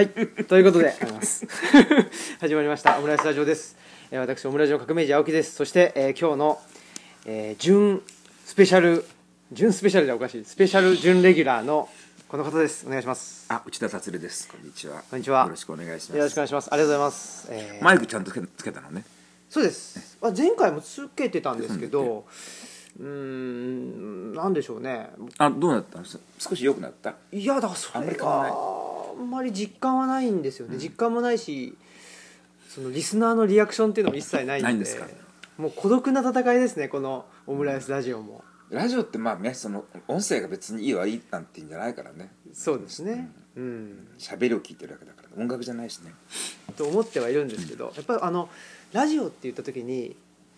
はい、ということで。始まりました、オムライスラジオです。えー私、オムライスの革命児青木です。そして、えー今日の、えー準スペシャル、準スペシャルじゃおかしい、スペシャル準レギュラーのこの方です。お願いします。あ、内田達郎です。こんにちは。こんにちはよろしくお願いします。よろしくお願いします。ありがとうございます。えーマイクちゃんとつけつけたのね。そうです。あ前回もつけてたんですけど、うーん、なんでしょうね。あ、どうなったの？す少し良くなった？いやだからそあんまれり変わらないんまり実感はないんですよね、実感もないしそのリスナーのリアクションっていうのも一切ないんで。ないんですか？もう孤独な戦いですねこのオムライスラジオも、ラジオってまあね、その音声が別にいい悪いなんて言うんじゃないからね。そうですね。うん、喋りを聞いてるわけだから、音楽じゃないしね。と思ってはいるんですけど、やっぱりあのラジオって言った時に、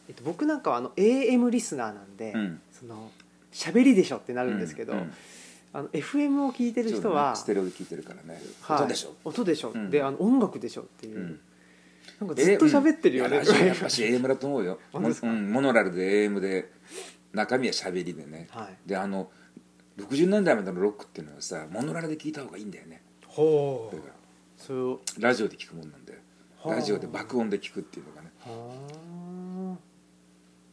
えっと、僕なんかはあの AM リスナーなんで、うん。その喋りでしょってなるんですけど、うんうんあの FM を聞いてる人は、ねステレオで聞いてるからね。はい音でしょ？音でしょ、うんであの音楽でしょっていう、うん。なんかずっと喋ってるよね、いやラジオやっぱし AM だと思うよ。うん、モノラルで AM で中身は喋りでね。はいであの60年代までのロックっていうのはさ、モノラルで聞いた方がいいんだよね。ほうそれをラジオで聞くもんなんで。はあラジオで爆音で聞くっていうのがね。は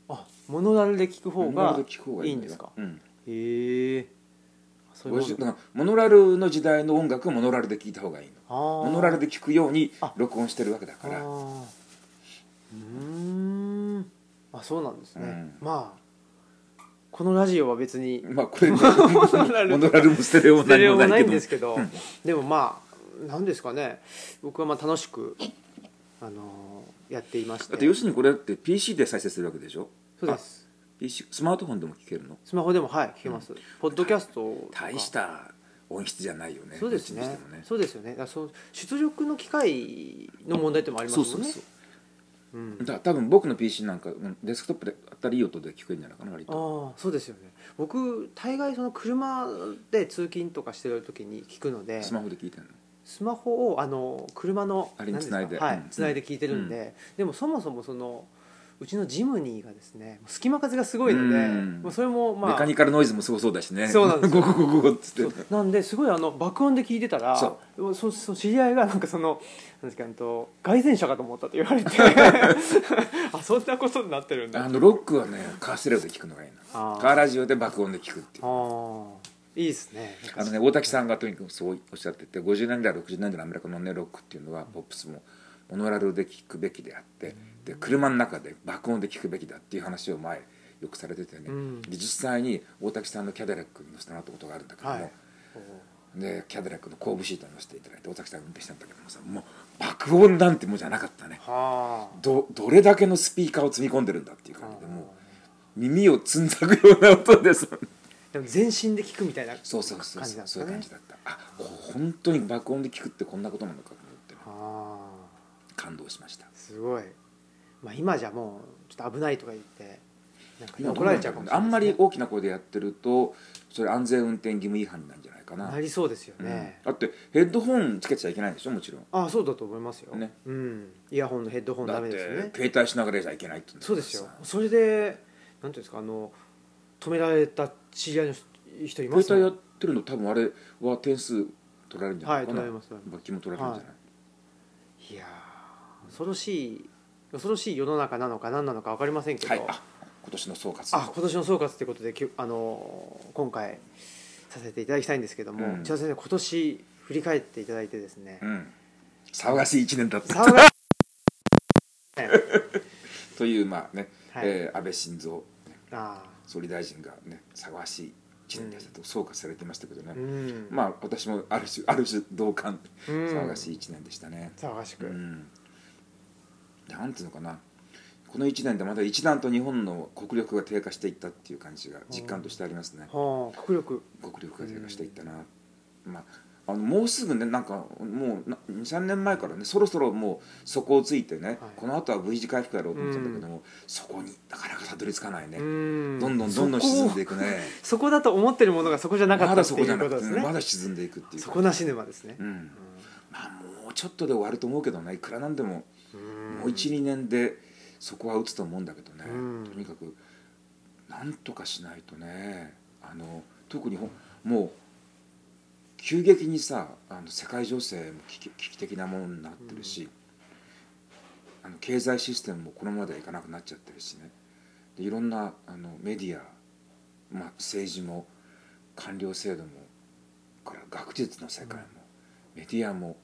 ああモノラルで聞く方がいいんですか？うんへえそういうモノラルの時代の音楽をモノラルで聞いた方がいいの。モノラルで聞くようにあ録音してるわけだから。うーん。あそうなんですね、うん。まあこのラジオは別にまあこれ ねモノラルもステレオも何もないけど。んですけど、うん。でもまあなんですかね。僕はまあ楽しくあのーやっていまして。だって要するにこれって PC で再生するわけでしょ？そうです。あ PC スマートフォンでも聞けるの？スマホでもはい聞けます、ポッドキャスト大した音質じゃないよねそうですね。どっちにしてもそうですよね。だそう出力の機械の問題ってもありますもんね。そうそうそう。うん。だ多分僕の PC なんかうんデスクトップであったらいい音で聞こえるんじゃないかな割と。ああそうですよね。僕大概その車で通勤とかしてる時に聞くのでスマホで聞いてるの？スマホをあの車のあれに何ですか？繋いで。はいうん。つないで聞いてるんで、でもそもそもそのうちのジムニーがですね隙間風がすごいので、うん。もうそれもまあメカニカルノイズもすごそうだしね。そうなんですよ。ゴゴゴゴゴっつってなんですごいあの爆音で聞いてたらそそそ知り合いがなんかそのなんですかあの外旋車かと思ったと言われてあそんなことになってるんだあのロックはねカーステレオで聞くのがいいあーのカーラジオで爆音で聞くっていうああいいですねあのね大滝さんがとにかくそうおっしゃってて50年代60年代のアメリカのねロックっていうのはポップスもモノラルで聴くべきであってで車の中で爆音で聴くべきだっていう話を前よくされててね、うん。で実際に大滝さんのキャデラックに乗せてもらったことがあるんだけども、はい。でキャデラックの後部シートに乗せていただいて大滝さんが運転したんだけどもさもう爆音なんてもうじゃなかったね。はどどれだけのスピーカーを積み込んでるんだっていう感じでもう耳をつんざくような音ですあでも全身で聞くみたいなそうそうそう感じなんですそういう感じだった。あ本当に爆音で聞くってこんなことなのかと思って感動しました。すごい、まあ、今じゃもうちょっと危ないとか言ってなんか今怒られちゃうかもしれないあんまり大きな声でやってるとそれ安全運転義務違反なんじゃないかな、なりそうですようん。ね、だってヘッドホンつけちゃいけないでしょもちろん。ああそうだと思いますよ、ね。うん、イヤホンのヘッドホンダメですね。携帯しながらじゃいけないってそうですよ。さそれでなんていうんですかあの止められた知り合いの人います？携帯やってるの多分あれは点数取られるんじゃないかな、はい取られます罰金も取られるんじゃない、いやー恐ろしい恐ろしい世の中なのか何なのか分かりませんけど、はい。あ今年の総括。あ今年の総括ということであのー今回させていただきたいんですけども、うん。千田先生今年振り返っていただいてですね、うん。騒がしい1年だった。というまあね、はい。えー安倍晋三あ総理大臣がね騒がしい1年でしたと総括されてましたけどね、ーうん。まあ私もある種ある種同感。うん。騒がしい1年でしたね。騒がしく、うんなんていうのかな。この1年でまた一段と日本の国力が低下していったっていう感じが実感としてありますね。はあ国力。国力が低下していったな、まああのもうすぐねなんかもう23年前からねそろそろもう底をついてね、はい。この後は V 字回復やろうと思ってたんだけども、そこになかなかたどり着かないね、うん。どんどんどんどんそこ沈んでいくね。そこだと思ってるものがそこじゃなかまだったっていうそこじゃなくことですねてまだ沈んでいくっていう底なし沼ですね、うん。まあもうちょっとで終わると思うけどねいくらなんでも。うんもう12年でそこは打つと思うんだけどね、うん。とにかくなんとかしないとね。あの特にほもう急激にさあの世界情勢も危機危機的なものになってるし、あの経済システムもこのままではいかなくなっちゃってるしね。でいろんなあのメディア、まあ、政治も官僚制度もから学術の世界も、メディアも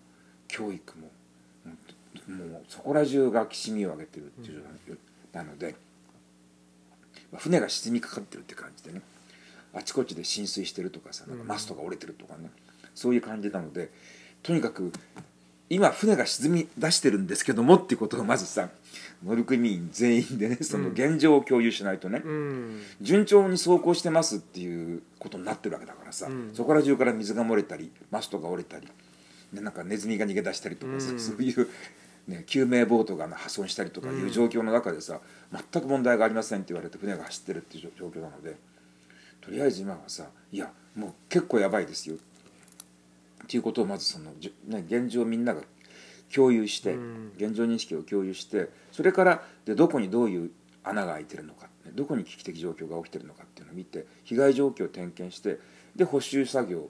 教育ももうそこら中がきしみを上げてるっていう状態なので、まあ船が沈みかかってるって感じでね。あちこちで浸水してるとかさなんかマストが折れてるとかね、そういう感じなのでとにかく今船が沈み出してるんですけどもっていうことをまずさ乗組員全員でねその現状を共有しないとね、うん。順調に走行してますっていうことになってるわけだからさ、うん。そこら中から水が漏れたりマストが折れたりでなんかネズミが逃げ出したりとかさ、うん。そういう、ね、救命ボートが破損したりとかいう状況の中でさ、全く問題がありませんって言われて船が走ってるっていう状況なのでとりあえず今はさいやもう結構やばいですよ。っていうことをまずその、ね、現状をみんなが共有して、うん。現状認識を共有してそれからでどこにどういう穴が開いてるのかねどこに危機的状況が起きてるのかっていうのを見て被害状況を点検してで補修作業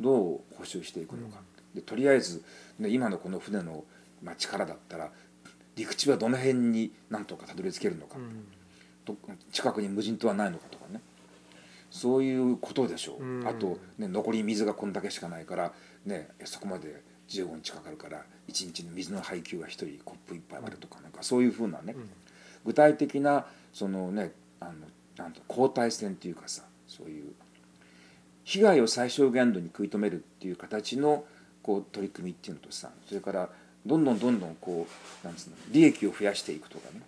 どう補修していくのか、でとりあえず、ね、今のこの船の、まあ、力だったら陸地はどの辺になんとかたどり着けるのか、うん。と近くに無人島はないのかとかね。そういうことでしょう、うん。あと、ね、残り水がこんだけしかないから、ね、そこまで15日かかるから1日の水の配給が1人コップ1杯までとかなんかそういうふうなね、うん。具体的なそのねあのなんと交代戦っていうかさそういう被害を最小限度に食い止めるっていう形のこう取り組みっていうのとさそれからどんどんどんどんこうなんつうの利益を増やしていくとかね。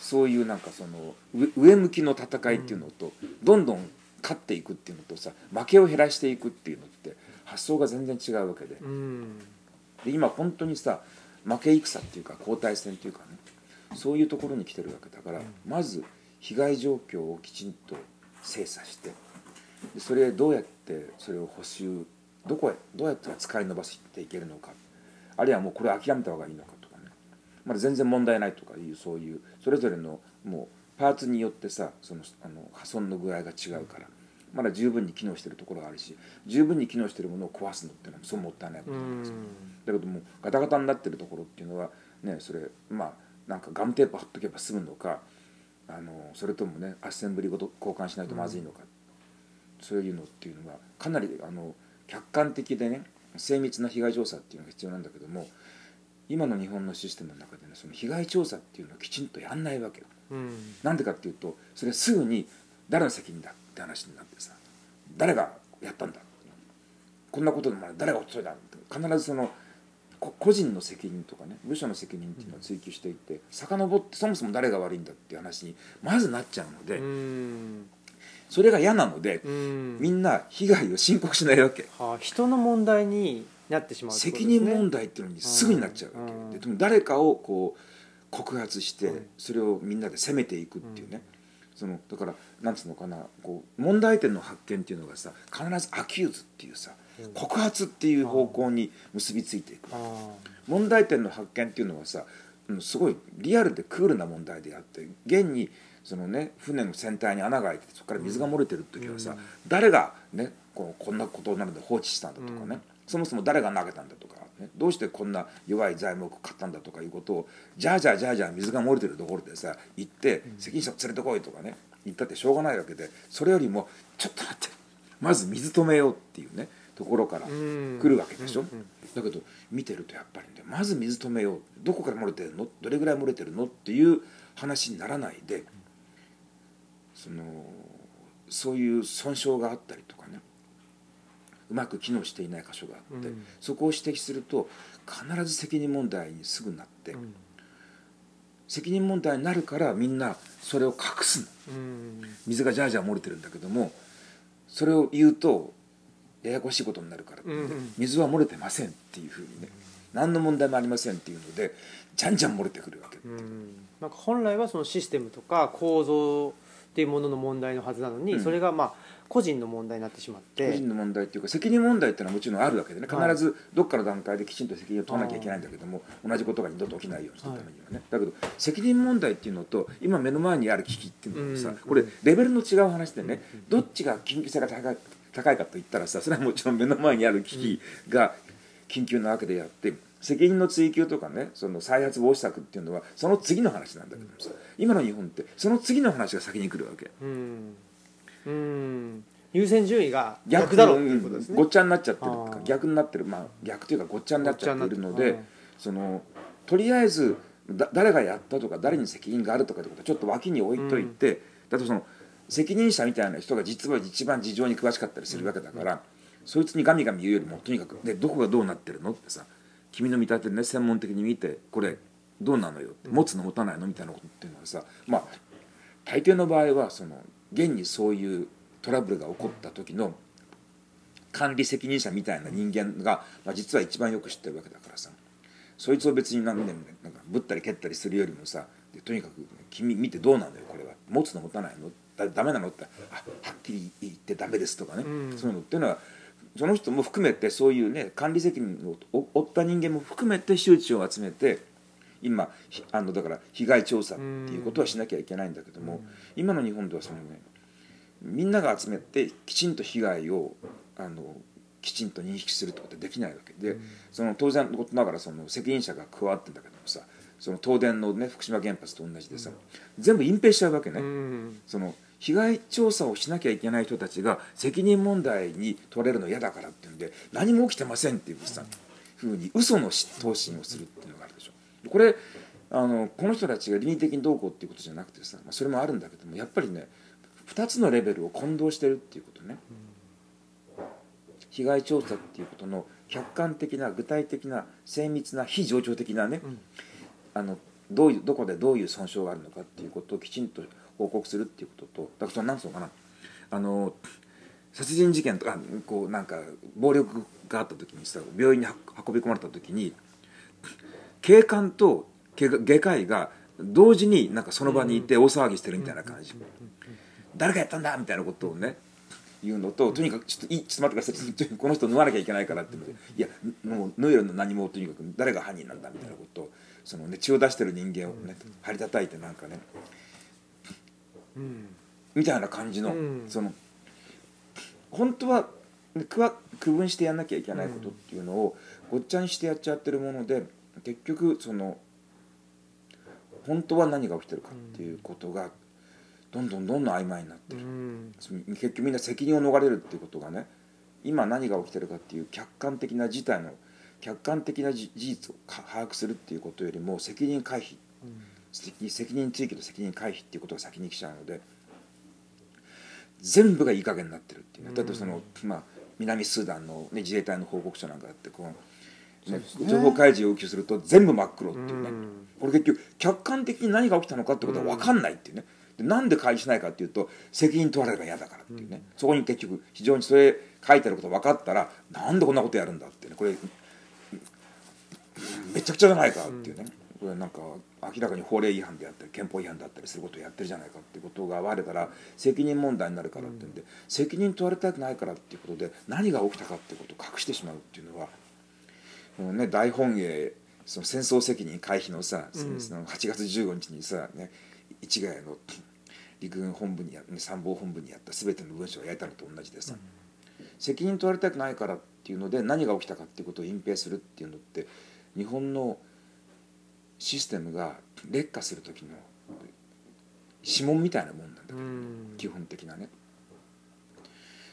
そういうなんかその上上向きの戦いっていうのと、どんどん勝っていくっていうのとさ負けを減らしていくっていうのって発想が全然違うわけで。うん。で今本当にさ負け戦っていうか交代戦っていうかねそういうところに来てるわけだから、まず被害状況をきちんと精査してでそれどうやってそれを補修どこへどうやったら使い伸ばしていけるのかあるいはもうこれ諦めた方がいいのかとかね。まだ全然問題ないとかいうそういうそれぞれのもうパーツによってさそのあの破損の具合が違うから。まだ十分に機能してるところがあるし十分に機能してるものを壊すのっていうのはそうもったいないことなんですよ。だけどもガタガタになってるところっていうのはねそれまあなんかガムテープ貼っとけば済むのかあのそれともねアッセンブリごと交換しないとまずいのか、そういうのっていうのはかなりあの客観的でね精密な被害調査っていうのが必要なんだけども今の日本のシステムの中でねその被害調査っていうのをきちんとやんないわけよ。うん。なんでかっていうとそれすぐに誰の責任だって話になってさ誰がやったんだこんなことでも誰が遅いだって。必ずそのこ個人の責任とかね部署の責任っていうのを追求していって遡ってそもそも誰が悪いんだっていう話にまずなっちゃうのでうんそれが嫌なのでうん。みんな被害を申告しないわけ。はあ人の問題になってしまうってこと責任問題っていうのにすぐになっちゃうわうん。けででも誰かをこう告発してうん。それをみんなで責めていくっていうね。そのだからなんつうのかなこう問題点の発見っていうのがさ必ず accuse っていうさうん。告発っていう方向に結びついていく。あ。問題点の発見っていうのはさうんすごいリアルでクールな問題であって現にそのね船の船体に穴が開いててそこから水が漏れてる時はさ、うん。誰がねこうこんなことになるまで放置したんだとかね、うん。そもそも誰が投げたんだとか、ね、どうしてこんな弱い材木を買ったんだとかいうことをじゃあじゃあじゃあじゃあ水が漏れてるところでさ行って責任者連れてこいとかね言ったってしょうがないわけでそれよりもちょっと待ってまず水止めようっていうねところからうん。来るわけでしょ、うんうんだけど見てるとやっぱりねまず水止めよう。どこから漏れてるの？どれぐらい漏れてるの？っていう話にならないでそのそういう損傷があったりとかねうまく機能していない箇所があって、うん。そこを指摘すると必ず責任問題にすぐなって、うん。責任問題になるからみんなそれを隠すの。うん。水がジャージャー漏れてるんだけどもそれを言うとややこしいことになるから水は漏れてませんっていうふうにね何の問題もありませんっていうのでじゃんじゃん漏れてくるわけ、うん。なんか本来はそのシステムとか構造っていうものの問題のはずなのに、うん。それがまあ個人の問題になってしまって。個人の問題っていうか責任問題っていうのはもちろんあるわけでねはい。必ずどっかの段階できちんと責任を取らなきゃいけないんだけども同じことが二度と起きないようにするためにはね、だけど責任問題っていうのと今目の前にある危機っていうのはさ、うん。これレベルの違う話でね、どっちが緊急性が高い高いかと言ったらさそれはもちろん目の前にある危機が緊急なわけであって責任の追及とかねその再発防止策っていうのはその次の話なんだけどもさ今の日本ってその次の話が先に来るわけ。うん。うん。優先順位が逆だろうっていうことですね。ごっちゃになっちゃってる逆になってるまあ逆というかごっちゃになっちゃっているのでごっちゃになってる。そのとりあえずだ誰がやったとか誰に責任があるとかってことはちょっと脇に置いといて、だとその責任者みたいな人が実は一番事情に詳しかったりするわけだから、そいつにガミガミ言うよりもとにかくでどこがどうなってるのってさ君の見立てでね専門的に見てこれどうなのよって持つの持たないのみたいなことっていうのはさまあ大抵の場合はその現にそういうトラブルが起こった時の管理責任者みたいな人間が、まあ、実は一番よく知ってるわけだからさそいつを別に何でもねなんかぶったり蹴ったりするよりもさでとにかく「君見てどうなのよこれは。持つの持たないの？だダメなの?」って「あはっきり言ってダメです」とかね、うん。そういうのっていうのはその人も含めてそういうね管理責任を負った人間も含めて周知を集めて今ひあのだから被害調査っていうことはしなきゃいけないんだけども、今の日本ではそのねみんなが集めてきちんと被害をあのきちんと認識するってことはできないわけで、その当然のことながらその責任者が加わってんだけどもさその東電のね福島原発と同じでさ、全部隠蔽しちゃうわけね。うん。その被害調査をしなきゃいけない人たちが責任問題に取れるの嫌だからっていうんで何も起きてませんっていうさふうに嘘の答申をするっていうのがあるでしょ。これあのこの人たちが倫理的にどうこうっていうことじゃなくてさ、まあ、それもあるんだけどもやっぱりね2つのレベルを混同してるっていうことね。被害調査っていうことの客観的な具体的な精密な非情緒的なね、ん。あのどういうどこでどういう損傷があるのかっていうことをきちんと報告するっていうこととだからそのなんつうのかなあの殺人事件とかこうなんか暴力があった時にさ病院に運び込まれた時に警官と外外科医が同時になんかその場にいて大騒ぎしてるみたいな感じ。誰がやったんだみたいなことをね言うのととにかくちょっといいちょっと待ってください。ちょっとこの人縫わなきゃいけないからっていやもう縫えるの何もとにかく誰が犯人なんだみたいなことをそのね血を出してる人間をね張り叩いてなんかねうんみたいな感じの、うん。その本当は区は区分してやんなきゃいけないことっていうのをごっちゃにしてやっちゃってるもので結局その本当は何が起きてるかっていうことがどんどんどんどん曖昧になってうる、結局みんな責任を逃れるっていうことがね今何が起きてるかっていう客観的な事態の客観的な事事実をか把握するっていうことよりも責任回避責責任追及と責任回避っていうことが先に来ちゃうので全部がいい加減になってるっていうね。だってその、まあ、南スーダンの、ね、自衛隊の報告書なんかあってこう、ね情報開示を要求すると全部真っ黒っていうね、うん。これ結局客観的に何が起きたのかってことは分かんないっていうね。でなんで開示しないかっていうと責任問われれば嫌だからっていうね、そこに結局非常にそれ書いてあること分かったらなんでこんなことやるんだってね。これめちゃくちゃじゃないかっていうね、なんか明らかに法令違反であったり憲法違反であったりすることをやってるじゃないかっていうことがバレたら責任問題になるからってんで、責任問われたくないからっていうことで何が起きたかっていうことを隠してしまうっていうのはこのね大本営その戦争責任回避のさ、そのその8月15日にさ、ね、市ヶ谷の陸軍本部に参謀本部にやった全ての文書を焼いたのと同じでさ、責任問われたくないからっていうので何が起きたかっていうことを隠蔽するっていうのって日本のシステムが劣化する時の指紋みたいなもんなんだ、うん。基本的なね。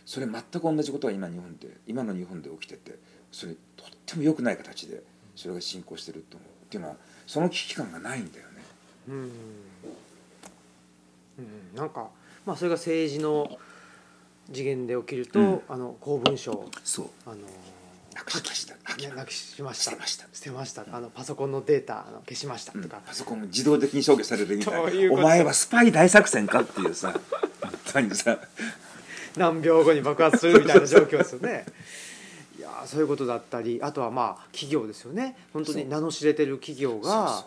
それ全く同じことが今日本で今の日本で起きててそれとっても良くない形でそれが進行してると思うっていうのはその危機感がないんだよね。うん。うん。なんかまあそれが政治の次元で起きると、うん。あの公文書そう。あのなくしました。ねなくしました。捨てました。捨てました。あのパソコンのデータあの消しました。うん。とか、パソコンも自動的に消去されるみたいな。お前はスパイ大作戦かっていうさ。本当にさ。何秒後に爆発するみたいな状況ですよね。いやーそういうことだったりあとはまあ企業ですよね。本当に名の知れてる企業が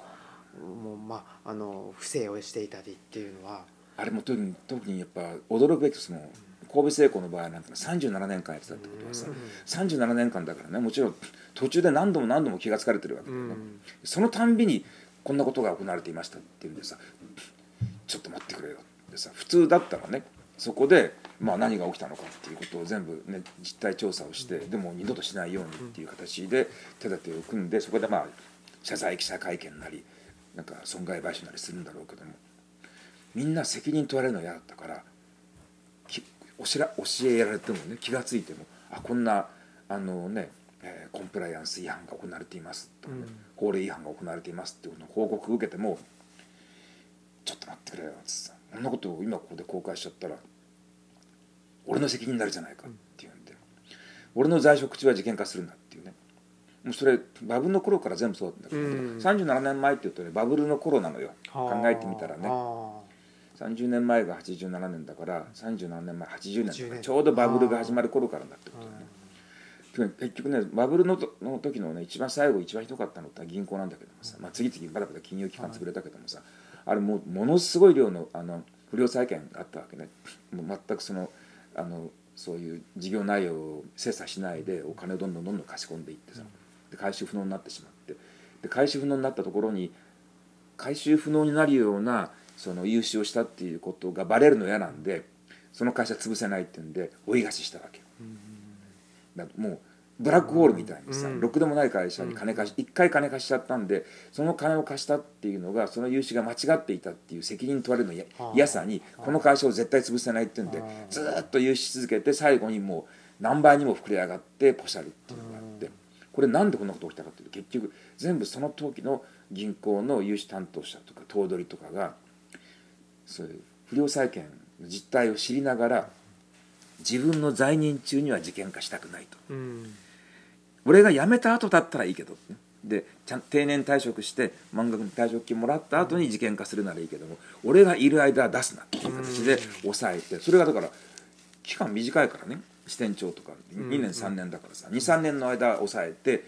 もうまああの不正をしていたりっていうのは。あれも特に特にやっぱ驚くべきその神戸製鋼の場合なんてのは37年間やってたってことはさ37年間だからねもちろん途中で何度も何度も気が付かれてるわけだよね、うんそのたんびにこんなことが行われていましたっていうんでさちょっと待ってくれよってさ普通だったらねそこでまあ、何が起きたのかっていうことを全部、ね、実態調査をしてでも二度としないようにっていう形で手立てを組んでそこでまあ謝罪記者会見なりなんか損害賠償なりするんだろうけどもみんな責任問われるの嫌だったからき教え教えられてもね気が付いてもあこんなあのね、えーコンプライアンス違反が行われていますとかね、法令違反が行われていますっていうのを報告を受けてもちょっと待ってくれよっつってこんなことを今ここで公開しちゃったら俺の責任になるじゃないかっていうんで、俺の在職中は事件化するんだっていうね。もうそれバブルの頃から全部そうだったんだけど、うん。37年前っていうとねバブルの頃なのよ。考はあ。えてみたらね。あ30年前が87年だから37年前80年だか80年らちょうどバブルが始まる頃からだってことだね。結局ねバブルのとの時のね一番最後一番ひどかったのって銀行なんだけどもさ、まあ、次々バタバタ金融機関潰れたけどもさ、あれもうものすごい量のあの不良債権があったわけね。もう全くそのあのそういう事業内容を精査しないでお金をどんどんどんどん貸し込んでいってさで回収不能になってしまってで回収不能になったところに回収不能になるようなその融資をしたっていうことがバレるの嫌なんでその会社潰せないっていうんで追い貸ししたわけよ。だからもうブラックホールみたいにさ、うん。ろくでもない会社に金貸し一回金貸しちゃったんでその金を貸したっていうのがその融資が間違っていたっていう責任問われるの嫌さにこの会社を絶対潰せないっていうんではあ。ずーっと融資し続けて最後にもう何倍にも膨れ上がってポシャルっていうのがあって。これなんでこんなこと起きたかっていうと結局全部その時の銀行の融資担当者とか頭取とかがそういう不良債権の実態を知りながら自分の在任中には事件化したくないと。ーうん。俺が辞めた後だったらいいけどねでちゃん定年退職して満額の退職金もらった後に事件化するならいいけども俺がいる間は出すなっていう形で抑えてそれがだから期間短いからね。支店長とか2年3年だからさ23年の間抑えて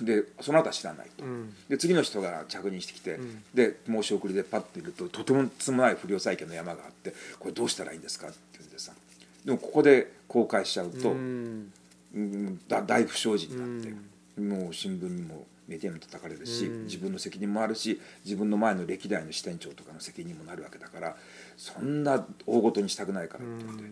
でその後は知らないと。うん。で次の人が着任してきて、ん。で申し送りでパッといるととてもつもない不良債権の山があってこれどうしたらいいんですかって言ってさ。でもここで公開しちゃうと、うん。うんだ大不祥事になって、もう新聞にもメディアにも叩かれるし、うん。自分の責任もあるし自分の前の歴代の支店長とかの責任にもなるわけだからそんな大ごとにしたくないからって言って、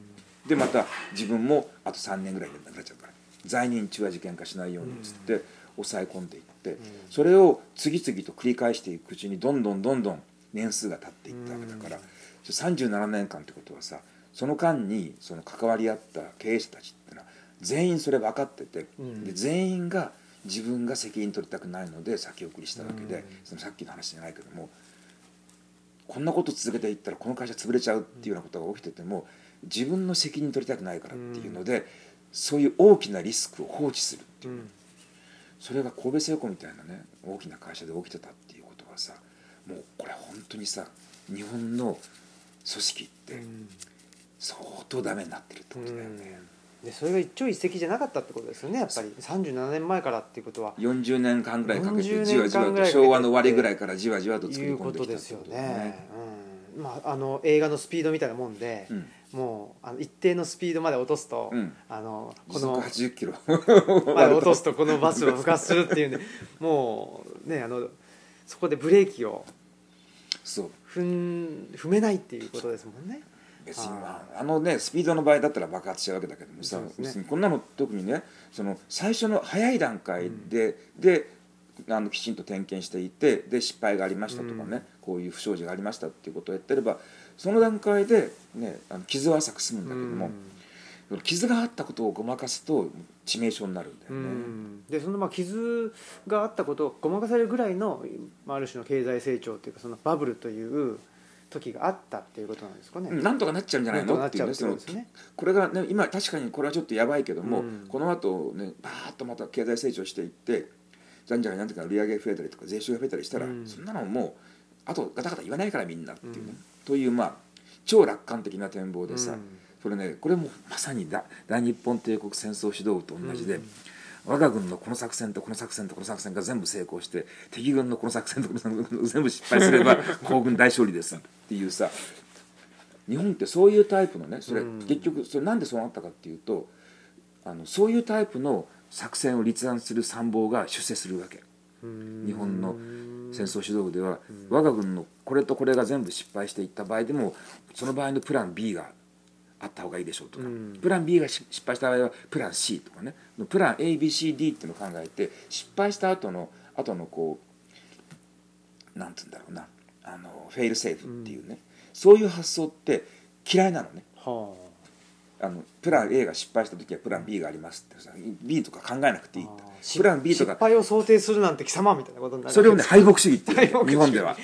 でまた自分もあと3年ぐらいで亡くなっちゃうから在任中は事件化しないようにっつって抑え込んでいって、それを次々と繰り返していくうちにどんどんどんどん年数が経っていったわけだから、37年間ってことはさその間にその関わり合った経営者たちってのは全員それ分かってて、うん。で全員が自分が責任取りたくないので先送りしたわけで、うん。そのさっきの話じゃないけどもこんなこと続けていったらこの会社潰れちゃうっていうようなことが起きてても自分の責任取りたくないからっていうので、そういう大きなリスクを放置するっていう、うんそれが神戸製鋼みたいなね大きな会社で起きてたっていうことはさもうこれ本当にさ日本の組織って相当ダメになってるってことだよね。でそれが一朝一夕じゃなかったってことですよねやっぱり。37年前からっていうことは。40年間ぐらいかけて40じわじわと昭和の終わりぐらいからじわじわと作り込んできたってことですよね。うんまあ、あの映画のスピードみたいなもんで、うん。もうあの一定のスピードまで落とすと、うん。あのこの80キロ。まで落とすとこのバスを復活するっていうんでもうねあのそこでブレーキをそう。踏ん踏めないっていうことですもんね。別にまああのねスピードの場合だったら爆発しちゃうわけだけどもさ、ね。別にこんなの特にねその最初の早い段階で、であのきちんと点検していてで失敗がありましたとかね、うん。こういう不祥事がありましたっていうことをやってればその段階で、ね、あの傷は浅く済むんだけども、傷があったことをごまかすと致命傷になるんだようね。ん。でそのまあ傷があったことをごまかされるぐらいの、まあ、ある種の経済成長というかそのバブルという時があったっていうことなんですかね。なんとかなっちゃうんじゃないの？っていうね。ね。これがね今確かにこれはちょっとやばいけども、うん。この後ねバーッとまた経済成長していってじゃんじゃんなんとか売り上げ増えたりとか税収が増えたりしたら、うん。そんなのもうあとガタガタ言わないからみんなっていうね、うん。というまあ超楽観的な展望でさ、うん。それねこれもまさに大大日本帝国戦争指導部と同じで、うん。我が軍のこの作戦とこの作戦とこの作戦が全部成功して敵軍のこの作戦とこの作戦が全部失敗すれば 皇軍大勝利ですっていうさ日本ってそういうタイプのねそれ、うん。結局それなんでそうなったかっていうとあのそういうタイプの作戦を立案する参謀が出世するわけ。日本の戦争指導部では、我が軍のこれとこれが全部失敗していった場合でもその場合のプラン B があった方がいいでしょうとか、うん。プラン B がし失敗した場合はプラン C とかね。プラン ABCD っていうのを考えて失敗した後の後のこうなんつうんだろうな。あのフェイルセーフっていうね、そういう発想って嫌いなのね。はあのプラン A が失敗した時はプラン B がありますってさ B とか考えなくていいプラン B と失か敗を想定するなんて貴様みたいなことになるそれをね敗北主義っていう 日本では。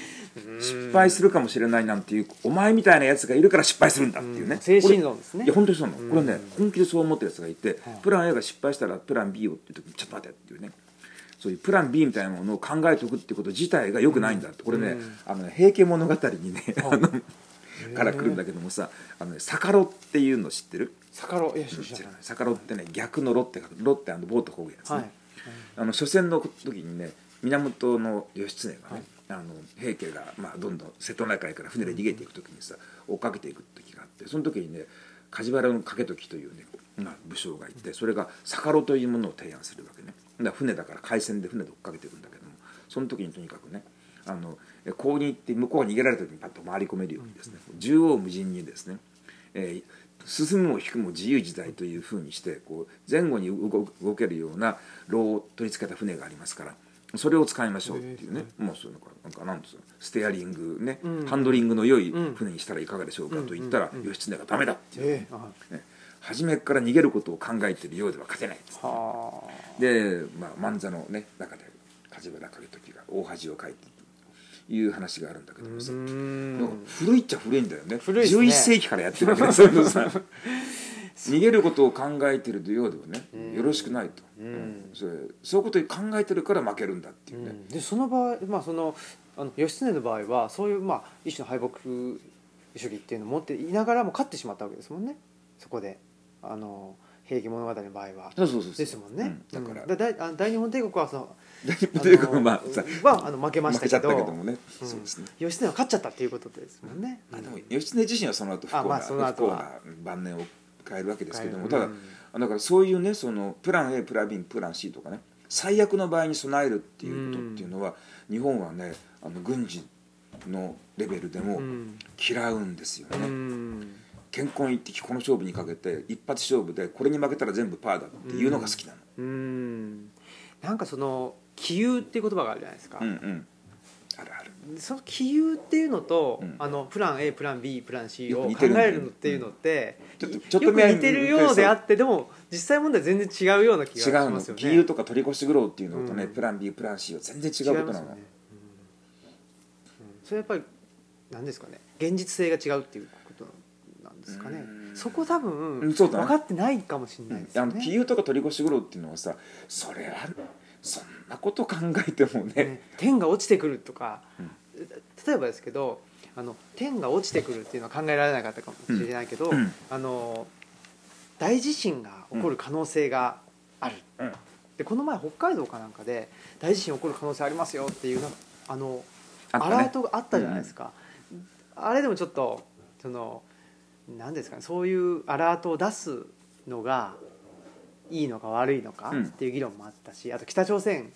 失敗するかもしれないなんていうお前みたいなやつがいるから失敗するんだっていうね、うん。精神論ですね。いや本当にそうなの、うん。これね本気でそう思ってるやつがいて、はい。プラン A が失敗したらプラン B をっていう時にちょっと待てっていうね。そういうプラン B みたいなものを考えておくっていうこと自体がよくないんだって。これね、うん。あのね平家物語にね、はい。あのから来るんだけどもさあのね逆ロっていうの知ってる？逆ろいや知らない。逆ロってね逆のロって書くロってあのボートこぐやつね、はい。あの初戦の時にね源義経がね、あの平家が、まあ、どんどん瀬戸内海から船で逃げていく時にさ追っかけていく時があってその時にね梶原掛時というね、まあ、武将がいてそれが逆路というものを提案するわけね。だから船だから海戦で船で追っかけていくんだけどもその時にとにかくねあのえこうに行って向こうが逃げられた時にパッと回り込めるようにですね、縦横無尽にですね、えー進むも引くも自由自在というふうにしてこう前後に動動けるような炉を取り付けた船がありますからそれを使いましょうっていうね、もうそうなんかなんかなんですよ。ステアリングね、うん。ハンドリングの良いうん。船にしたらいかがでしょうかと言ったら、義経がダメだっていう、ええ。はい。ね、初めから逃げることを考えているようでは勝てないですはで、まあ、万座の、ね、中で梶原景時が大恥をかいてという話があるんだけあど古いっちゃ古いんだよね。古いね。11世紀からやってるわけね。そういうのさ。逃げることを考えてるようではねうん。よろしくないと、うん。それそういうことを考えてるから負けるんだっていうね、うん。でその場合まあそのあの義経の場合はそういうまあ一種の敗北主義っていうのを持っていながらも勝ってしまったわけですもんね。そこで。あの平家物語の場合は。そうそうそうそう。ですもんね、うん。だから、うん。だ大あ大日本帝国はその大日本帝国はまあさはあの負けましたけど。もね、うん。そうですね。義経は勝っちゃったっていうことですもんね、あでも義経自身はその後不幸な,、あまあその不幸後晩年を変えるわけですけども、ただだからそういうねそのプラン A プラン B プラン C とかね最悪の場合に備えるっていうことっていうのは、日本はねあの軍事のレベルでもうん。嫌うんですよね、うん。健康一滴この勝負にかけて一発勝負でこれに負けたら全部パーだっていうのが好きなの、うん。なんかその杞憂っていう言葉があるじゃないですか、うん、うん。あるある。その杞憂っていうのと、うん。あのプラン A プラン B プラン C を考えるのっていうのって、ちょっとちょっとよく似てるようであってでも実際問題全然違うような気がしますよね。杞憂とか取り越し苦労っていうのとね、うん。プラン B プラン C は全然違うことなの、ねうんうん。それやっぱり何ですかね。現実性が違うっていうことなんですかね。うん。そこ多分、分かってないかもしれないですね、の杞憂とか取り越し苦労っていうのはさそれはそんなこと考えてもね。ね天が落ちてくるとか、うん。例えばですけどあの天が落ちてくるっていうのは考えられなかったかもしれないけど、うん。あの大地震が起こる可能性がある、うん。でこの前北海道かなんかで大地震起こる可能性ありますよっていうあのね。アラートがあったじゃないですか、あれでもちょっとその何ですかねそういうアラートを出すのがいいのか悪いのかうん。っていう議論もあったし、あと北朝鮮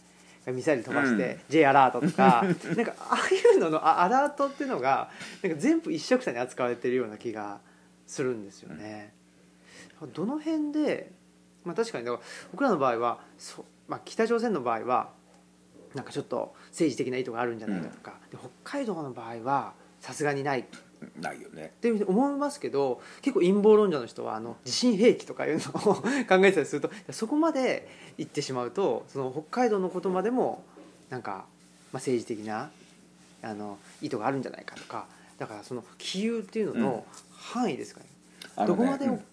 がミサイル飛ばして J アラートとか、なんかああいうののあアラートっていうのがなんか全部一緒くたに扱われてるような気がするんですよね。どの辺で、まあ、確かにだから僕らの場合はそ、まあ、北朝鮮の場合はなんかちょっと政治的な意図があるんじゃないかとか、で北海道の場合はさすがにないないよね。って思いますけど結構陰謀論者の人はあの地震兵器とかいうのを 考えてたりするとそこまで行ってしまうとその北海道のことまでもなんか、まあ、政治的なあの意図があるんじゃないかとかだからその杞憂っていうのの範囲ですかね、あのねどこまでをうん。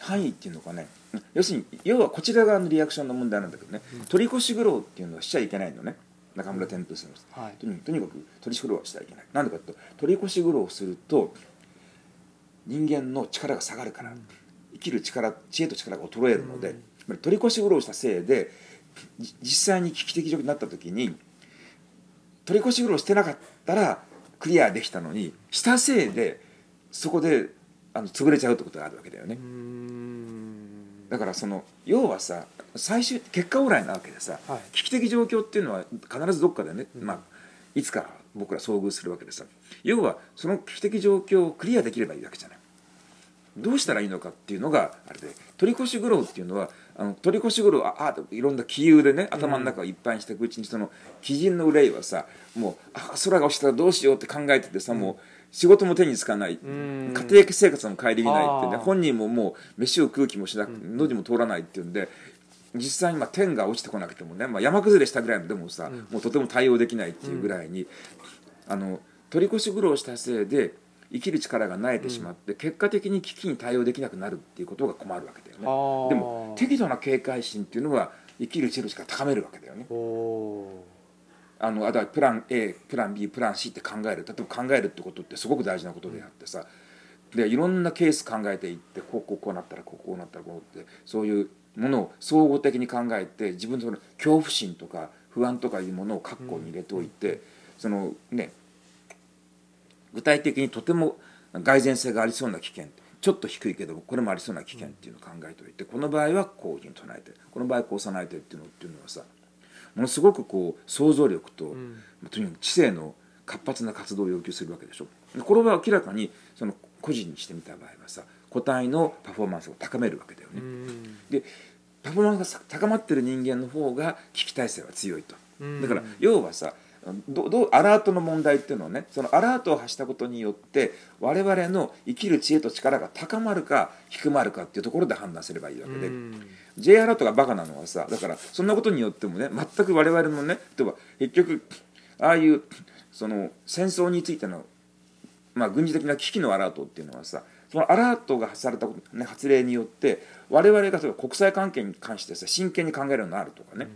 範囲っていうのかね。うん要するに要はこちら側のリアクションの問題なんだけどね、取り越し苦労っていうのはしちゃいけないのね中村天風さんのはい。とにとにかく取り越し苦労はしちゃいけない。なんでかっていうと取り越し苦労をすると人間の力が下がるから、生きる力知恵と力が衰えるので、うん。取り越し苦労したせいでじ実際に危機的状況になった時に取り越し苦労してなかったらクリアできたのにしたせいでそこであの潰れちゃうってことがあるわけだよね。うーんだからその要はさ最終結果オーライなわけでさ、はい。危機的状況っていうのは必ずどっかでね、うん。まあ、いつか僕ら遭遇するわけでさ。要はその危機的状況をクリアできればいいわけじゃない。どうしたらいいのかっていうのがあれで取り越し苦労っていうのはあの取り越し苦労はああいろんな気憂でね頭の中をいっぱいにしていくうちにその鬼人の憂いはさもうあ空が落ちたらどうしようって考えててさ、もう仕事も手につかない、ん。家庭生活も顧みないってねはあ。本人ももう飯を食う気もしなくて喉も通らないっていうんで実際にまあ天が落ちてこなくてもね、まあ、山崩れしたぐらいのでもさ、もうとても対応できないっていうぐらいに、あの取り越し苦労したせいで生きる力が萎えてしまって、結果的に危機に対応できなくなるっていうことが困るわけだよね。でも適度な警戒心っていうのは生きる力を高めるわけだよねあのあだプラン A プラン B プラン C って考える。例えば考えるってことってすごく大事なことであってさ。でいろんなケース考えていってこうこうこうなったらこうこうなったらこうってそういうものを総合的に考えて自分のその恐怖心とか不安とかいうものを括弧に入れておいて、そのね具体的にとても蓋然性がありそうな危険ちょっと低いけどこれもありそうな危険っていうのを考えておいてこの場合はこういうふうに唱えてこの場合こう備えてっていうのっていうのはさものすごくこう想像力と、とにかく知性の活発な活動を要求するわけでしょ。でこれは明らかにその個人にしてみた場合はさ個体のパフォーマンスを高めるわけだよね、でパフォーマンスが高まってる人間の方が危機体制は強いと。うん。だから要はさどどうアラートの問題っていうのはねそのアラートを発したことによって我々の生きる知恵と力が高まるか低まるかっていうところで判断すればいいわけで、J アラートがバカなのはさだからそんなことによってもね全く我々のね例えば結局ああいうその戦争についての、まあ、軍事的な危機のアラートっていうのはさそのアラートが発されたこと、ね、発令によって我々が例えば国際関係に関してさ真剣に考えるようになるとかね、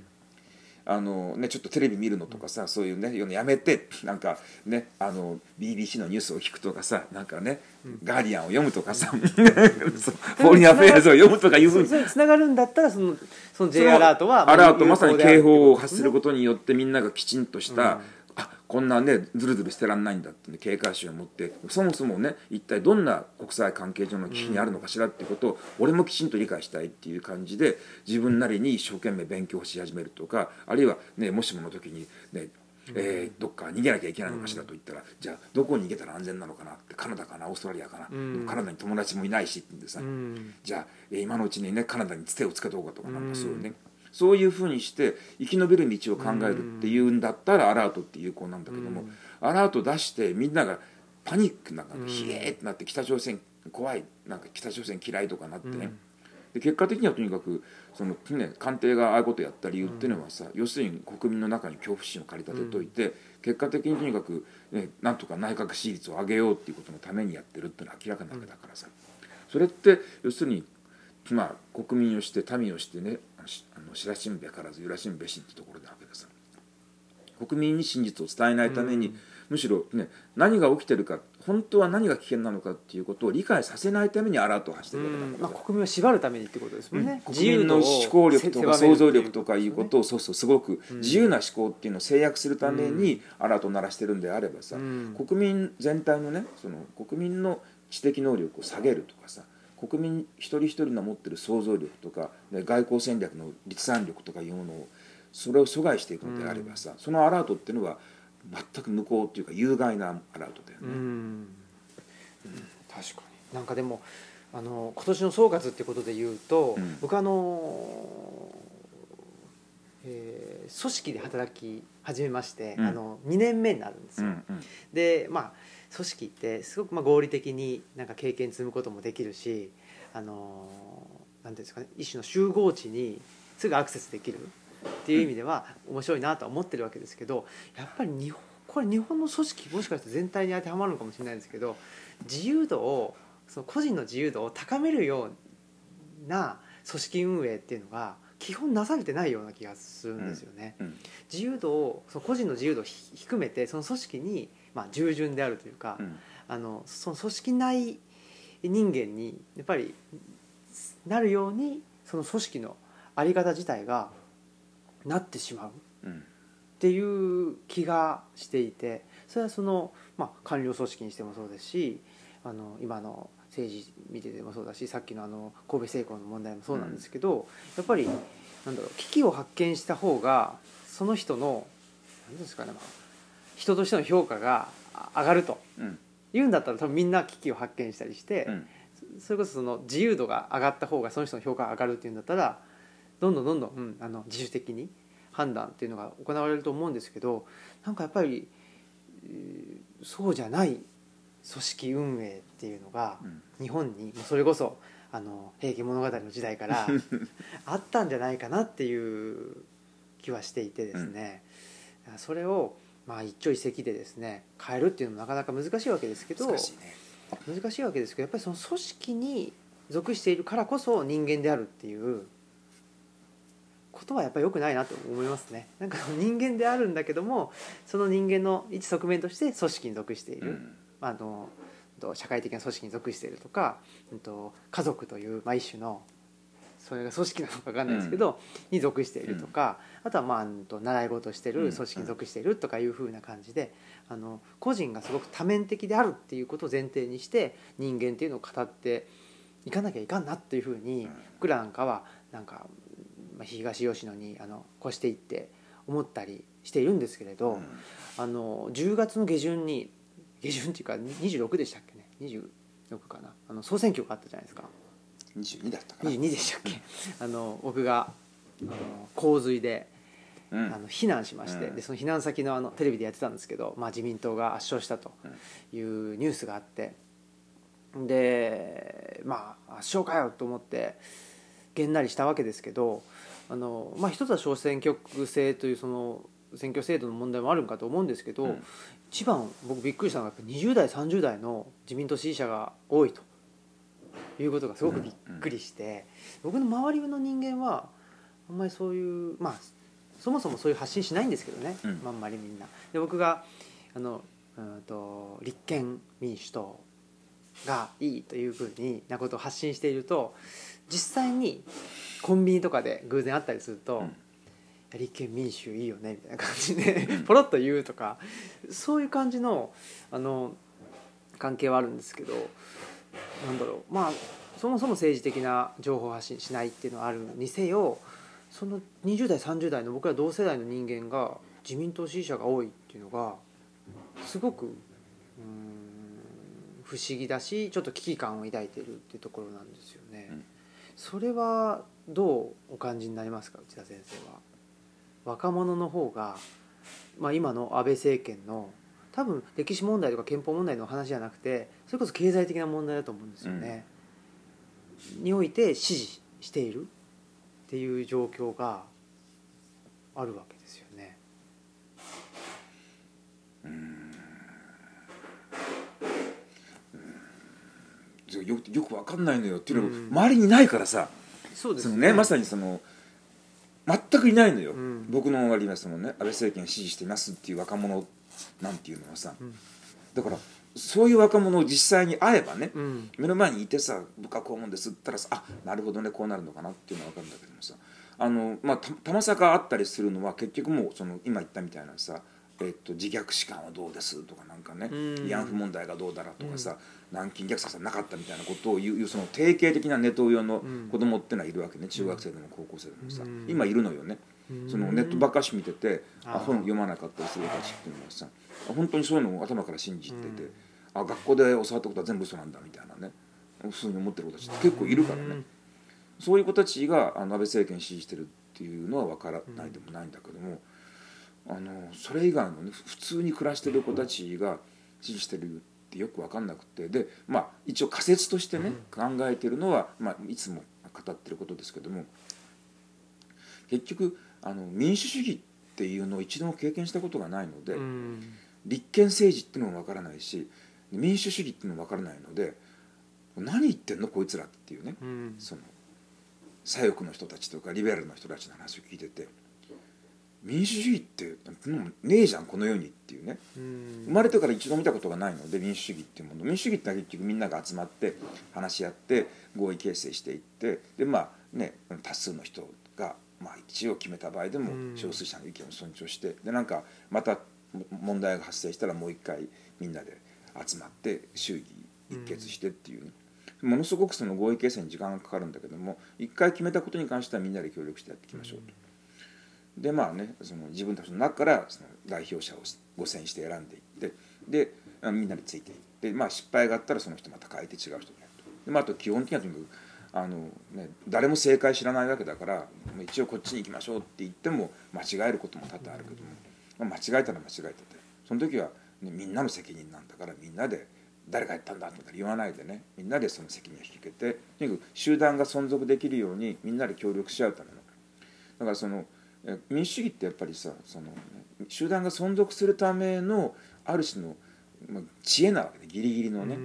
あのね、ちょっとテレビ見るのとかさ、そういうねやめてなんかねあの BBC のニュースを聞くとかさなんかね、ガーディアンを読むとかさそう Foreign Affairs を読むとかいうふうに。つながるんだったらそのその J アラートはアラートまさに警報を発するこことによってみんながきちんとした、あこんなねずるずるしてらんないんだって、ね、警戒心を持ってそもそもね一体どんな国際関係上の危機にあるのかしらっていうことを、俺もきちんと理解したいっていう感じで自分なりに一生懸命勉強し始めるとかあるいはねもしもの時にねえーどっか逃げなきゃいけないのかしらと言ったら、じゃあどこに逃げたら安全なのかなってカナダかなオーストラリアかな、ん。でもカナダに友達もいないしって言うんでさ、ん。じゃあ、えー今のうちにねカナダにつてをつけとこうかとかなんかそういうね、そういうふうにして生き延びる道を考えるっていうんだったらアラートって有効なんだけども、アラート出してみんながパニックなんかひえーってなって北朝鮮怖いなんか北朝鮮嫌いとかなってね、で結果的にはとにかくその、ね、官邸がああいうことをやった理由っていうのはさ、要するに国民の中に恐怖心を駆り立てといて、結果的にとにかく、ね、なんとか内閣支持率を上げようっていうことのためにやってるっていうのは明らかなわけだからさ、それって要するにまあ国民をして民をしてねあのしあの知らしんべからず揺らしんべしってところなわけでさ国民に真実を伝えないために、むしろ、ね、何が起きてるか本当は何が危険なのかっていうことを理解させないためにアラートを発してるわけだから。まあ、国民を縛るためにってことですもんね、国民の思考力とか想像力とかいうことををそうそうすごく自由な思考っていうのを制約するためにアラートを鳴らしてるんであればさ、うん。国民全体のねその国民の知的能力を下げるとかさ国民一人一人の持ってる想像力とか、ね、外交戦略の立案力とかいうものをそれを阻害していくのであればさ、そのアラートっていうのは全く無効っていうか有害なアラートだよね。うん、確かに。なんかでもあの今年の総括っていうことで言うと、うん。僕あの、えー組織で働き始めまして、うん。あの2年目になるんですよ、うんうん。でまあ組織ってすごくまあ合理的になんか経験積むこともできるしあのなんていうんですかね一種の集合値にすぐアクセスできるっていう意味では面白いなとは思ってるわけですけどやっぱり日本これ日本の組織もしかして全体に当てはまるのかもしれないですけど自由度をその個人の自由度を高めるような組織運営っていうのが基本なされてないような気がするんですよね。うん自由度をその個人の自由度をめてその組織に、まあ、従順であるというか、うん。あのその組織内人間にやっぱりなるようにその組織の在り方自体がなってしまう。っうん。ていう気がしていてそれはその、まあ、官僚組織にしてもそうですしあの今の政治見ててもそうだしさっきのあの神戸製鋼の問題もそうなんですけど、やっぱりなんだろう危機を発見した方がその人の何ですかね、まあ、人としての評価があ上がるとうん。言うんだったら多分みんな危機を発見したりして、うん。それこそその自由度が上がった方がその人の評価が上がるっていうんだったらどんどんどんどん、うん、あの自主的に判断っていうのが行われると思うんですけどなんかやっぱり、えーそうじゃない組織運営っていうのがうん。日本にもうそれこそあの「平家物語」の時代から あったんじゃないかなっていう気はしていてですね、それをまあ一朝一夕でですね変えるっていうのもなかなか難しいわけですけど難しいね。難しいわけですけどやっぱりその組織に属しているからこそ人間であるっていうことはやっぱり良くないなと思いますね。なんか人間であるんだけどもその人間の一側面として組織に属している、うん。まあ、あのと社会的な組織に属しているとか、うんと家族という、まあ、一種のそれが組織なのか分かんないですけど、に属しているとか、あとは、まあ、うんと習い事してる組織に属しているとかいうふうな感じであの個人がすごく多面的であるっていうことを前提にして人間っていうのを語っていかなきゃいかんなっていうふうに僕らなんかはなんか、まあ、東吉野にあの越していって思ったりしているんですけれど、うん。あの10月の下旬に下旬っていうか26でしたっけね？26かな？あの総選挙があったじゃないですか22だったかな。22でしたっけ？あの僕があの洪水でうん。あの避難しまして、うん。でその避難先のあのテレビでやってたんですけど、まあ、自民党が圧勝したというニュースがあってでまあ圧勝かよと思ってげんなりしたわけですけどあの、まあ、一つは小選挙区制というその選挙制度の問題もあるんかと思うんですけど、うん。一番僕びっくりしたのがやっぱ20代30代の自民党支持者が多いということがすごくびっくりして、僕の周りの人間はあんまりそういうまあそもそもそういう発信しないんですけどね、ああんまりみんな。で僕があのうんと立憲民主党がいいというふうになことを発信していると実際にコンビニとかで偶然会ったりすると、立憲民主いいよねみたいな感じで ポロッと言うとかそういう感じのあの関係はあるんですけどなんだろうまあそもそも政治的な情報発信しないっていうのはあるにせよその20代30代の僕ら同世代の人間が自民党支持者が多いっていうのがすごくうーん不思議だしちょっと危機感を抱いているっていうところなんですよね。うんそれはどうお感じになりますか？内田先生は。若者の方が、まあ、今の安倍政権の多分歴史問題とか憲法問題の話じゃなくてそれこそ経済的な問題だと思うんですよね。において支持しているっていう状況があるわけですよね。よよくわかんないのよ。っていうのもうん。周りにいないからさ。そうそのねまさにその全くいないのよ、うん。僕の周りにはそのね。安倍政権を支持してますっていう若者なんていうのはさ、ん。だからそういう若者を実際に会えばね、うん。目の前にいてさ「部下こう思うんです」って言ったらさ「あなるほどねこうなるのかな」っていうのは分かるんだけどもさあの、まあ、たたまさかあったりするのは結局もうその今言ったみたいなさ、えっと自虐史観はどうですとかなんかねうん。慰安婦問題がどうだらとかさ、軟禁虐殺はなかったみたいなことを言うその定型的なネトウヨの子供ってのはいるわけね中学生でも高校生でもさ、うん。今いるのよね。うん。そのネットばっかし見てて、あ本読まなかったりする子たちっていうのはさ本当にそういうのを頭から信じてて、あ学校で教わったことは全部嘘なんだみたいなねそういうふうに思ってる子たちって結構いるからね、そういう子たちがあの安倍政権支持してるっていうのは分からないでもないんだけども、あのそれ以外のね普通に暮らしてる子たちが支持してるってよく分かんなくてでまあ一応仮説としてね、考えてるのは、まあ、いつも語ってることですけども結局あの民主主義っていうのを一度も経験したことがないので、うん。立憲政治っていうのも分からないし民主主義っていうのも分からないので何言ってんのこいつらっていうね、うん。その左翼の人たちとかリベラルの人たちの話を聞いてて民主主義ってうんねえじゃんこの世にっていうねうん。生まれてから一度見たことがないので民主主義っていうもの。民主主義ってのは結局みんなが集まって話し合って合意形成していってでまあね多数の人が、まあ、一応決めた場合でもうん。少数者の意見を尊重してでなんかまたも問題が発生したらもう一回みんなで集まって衆議一決してっていう。ね、ものすごくその合意形成に時間がかかるんだけども一回決めたことに関してはみんなで協力してやっていきましょうと。でまあねその自分たちの中からその代表者を5選して選んでいってであみんなでついていって、まあ、失敗があったらその人また変えて違う人にやると。でまあ、あと基本的にはとにかくあの、ね、誰も正解知らないわけだから一応こっちに行きましょうって言っても間違えることも多々あるけども、まあ、間違えたら間違えたでその時は、ね、みんなの責任なんだからみんなで誰がやったんだとか言わないでね。みんなでその責任を引き受けてとにかく集団が存続できるようにみんなで協力し合うための。だからその民主主義ってやっぱりさその、ね、集団が存続するためのある種の、まあ、知恵なわけでギリギリのね、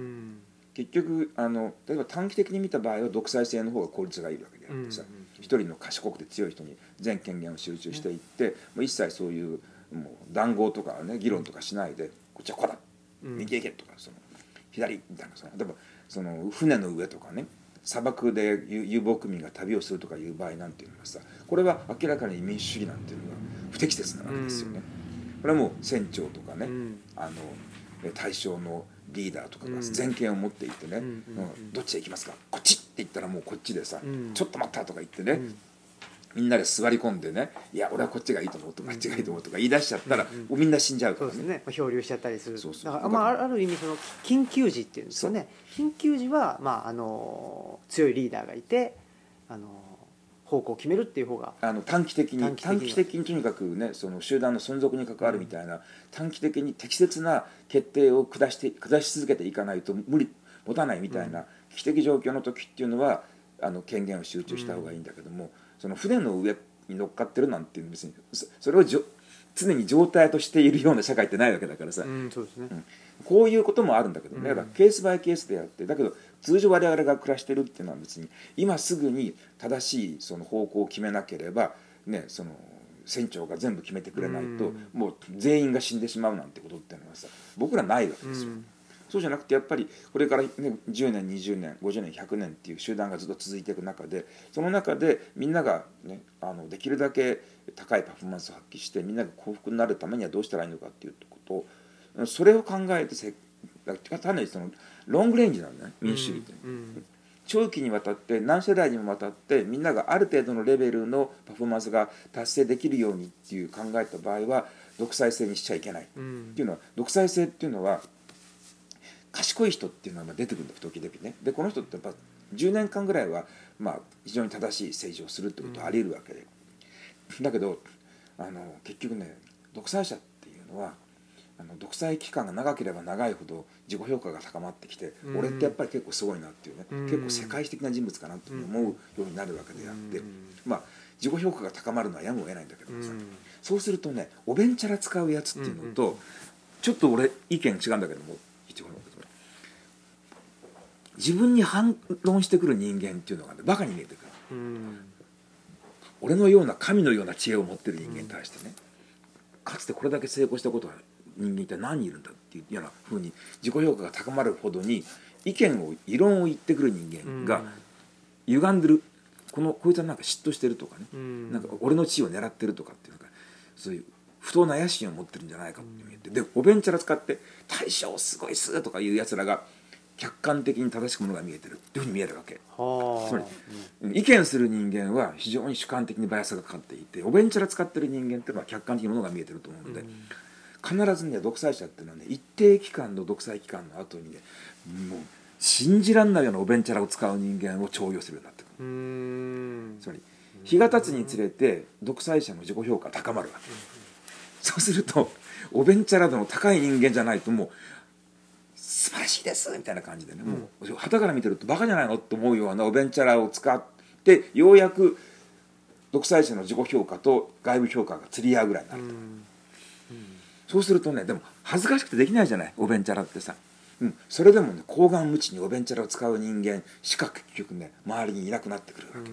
結局あの例えば短期的に見た場合は独裁制の方が効率がいいわけであってさ一、人の賢くて強い人に全権限を集中していって、もう一切そういうもう談合とかね議論とかしないで、こっちはこうだ右へ行けとかその左みたいなその例えばその船の上とかね砂漠で遊牧民が旅をするとかいう場合なんていうのはさこれは明らかに民主主義なんていうのは不適切なわけですよね。これはもう船長とかね、あの対象のリーダーとかが全権を持っていてね、うんどっちへ行きますか？こっちって言ったらもうこっちでさ、ちょっと待ったとか言ってね、みんなで座り込んでねいや俺はこっちがいいと思うとかあっちがいいと思うとか言い出しちゃったら、みんな死んじゃうからね。そうですね。漂流しちゃったりする。そだからまあ、ある意味その緊急時っていうんですよね。緊急時は、まあ、あの強いリーダーがいてあの方向を決めるっていう方があの短期的に短期的にとにかくねその集団の存続に関わるみたいな、うん、短期的に適切な決定を下して下し続けていかないと無理持たないみたいな危機的状況の時っていうのはあの権限を集中した方がいいんだけども、うん、その船の上に乗っかってるなんていう別にそれをじょ常に状態としているような社会ってないわけだからさ、うんそうですね、こういうこともあるんだけどね、だからケースバイケースでやってだけど通常我々が暮らしてるっていうのは別に今すぐに正しいその方向を決めなければ、ね、その船長が全部決めてくれないと、もう全員が死んでしまうなんてことっていうのはさ僕らないわけですよ。そうじゃなくてやっぱりこれから、ね、10年20年50年100年っていう集団がずっと続いていく中でその中でみんなが、ね、あのできるだけ高いパフォーマンスを発揮してみんなが幸福になるためにはどうしたらいいのかっていうことをそれを考えてせ単なるそのロングレンジなんだね民主主義って、うんうん、長期にわたって何世代にもわたってみんながある程度のレベルのパフォーマンスが達成できるようにっていう考えた場合は独裁制にしちゃいけない、うん、っていうのは独裁制っていうのは賢い人っていうのは出てくるんだ時々ね。でこの人ってやっぱ10年間ぐらいはまあ非常に正しい政治をするってことはありえるわけで、だけどあの結局ね独裁者っていうのはあの独裁期間が長ければ長いほど自己評価が高まってきて、うん、俺ってやっぱり結構すごいなっていうね、うん、結構世界的な人物かなって思うようになるわけであって、うん、まあ自己評価が高まるのはやむを得ないんだけどもさ、そうするとねおべんちゃら使うやつっていうのと、ちょっと俺意見違うんだけども自分に反論してくる人間っていうのがねバカに見えてくる、俺のような神のような知恵を持ってる人間に対してね、かつてこれだけ成功したことは人間一体何人いるんだっていうようなふうに自己評価が高まるほどに意見を異論を言ってくる人間が歪んでる。このこいつはなんか嫉妬してるとかね、なんか俺の地位を狙ってるとかっていうかそういう不当な野心を持ってるんじゃないかって言って。でおべんちゃら使って「大将すごいっす」とかいうやつらが客観的に正しくものが見えてるっていうふうに見えるわけ。つまり、意見する人間は非常に主観的にバイアスがかかっていておべんちゃら使ってる人間っていうのは客観的にものが見えてると思うので、必ずね独裁者っていうのはね一定期間の独裁期間の後にねもう信じらんないようなおべんちゃらを使う人間を重用するようになってくる。つまり日が経つにつれて独裁者の自己評価高まるわけ。そうするとおべんちゃら度の高い人間じゃないともう素晴らしいですみたいな感じでね、もう旗から見てるとバカじゃないのと思うようなおべんちゃらを使ってようやく独裁者の自己評価と外部評価が釣り合うぐらいになると、そうするとねでも恥ずかしくてできないじゃないおべんちゃらってさ、うん、それでもね高顔無知におべんちゃらを使う人間しか結局ね周りにいなくなってくるわけ、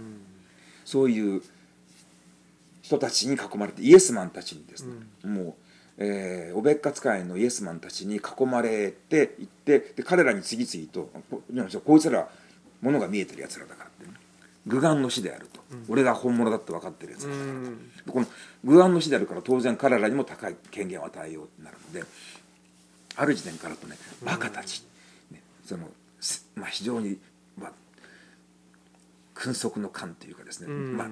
そういう人たちに囲まれてイエスマンたちにですね、もうえー、おべっか使いのイエスマンたちに囲まれていってで彼らに次々とここいつらはものが見えてるやつらだからって、ね、愚眼の死であると、うん、俺が本物だって分かってるやつらだから。と、うん、この愚眼の死であるから当然彼らにも高い権限を与えようとなるのである時点からとねバカたち、ね、そのまあ、非常に、まあ、君側の勘というかですね、うん、まあ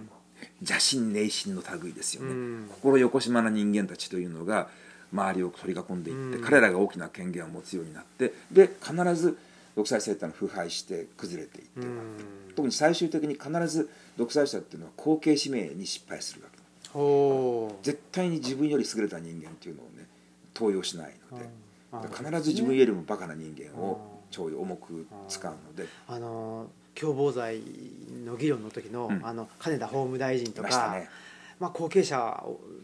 邪心内心の類ですよね、うん、心よこしまな人間たちというのが周りを取り囲んでいって、うん、彼らが大きな権限を持つようになってで必ず独裁性っていうのは腐敗して崩れていって、うん。特に最終的に必ず独裁者っていうのは後継指名に失敗するわけ。絶対に自分より優れた人間っていうのをね登用しないので。必ず自分よりもバカな人間を徴用重く使うので。あの共謀罪の議論の時の,、うん。あの金田法務大臣とか、ね。まあ、後継者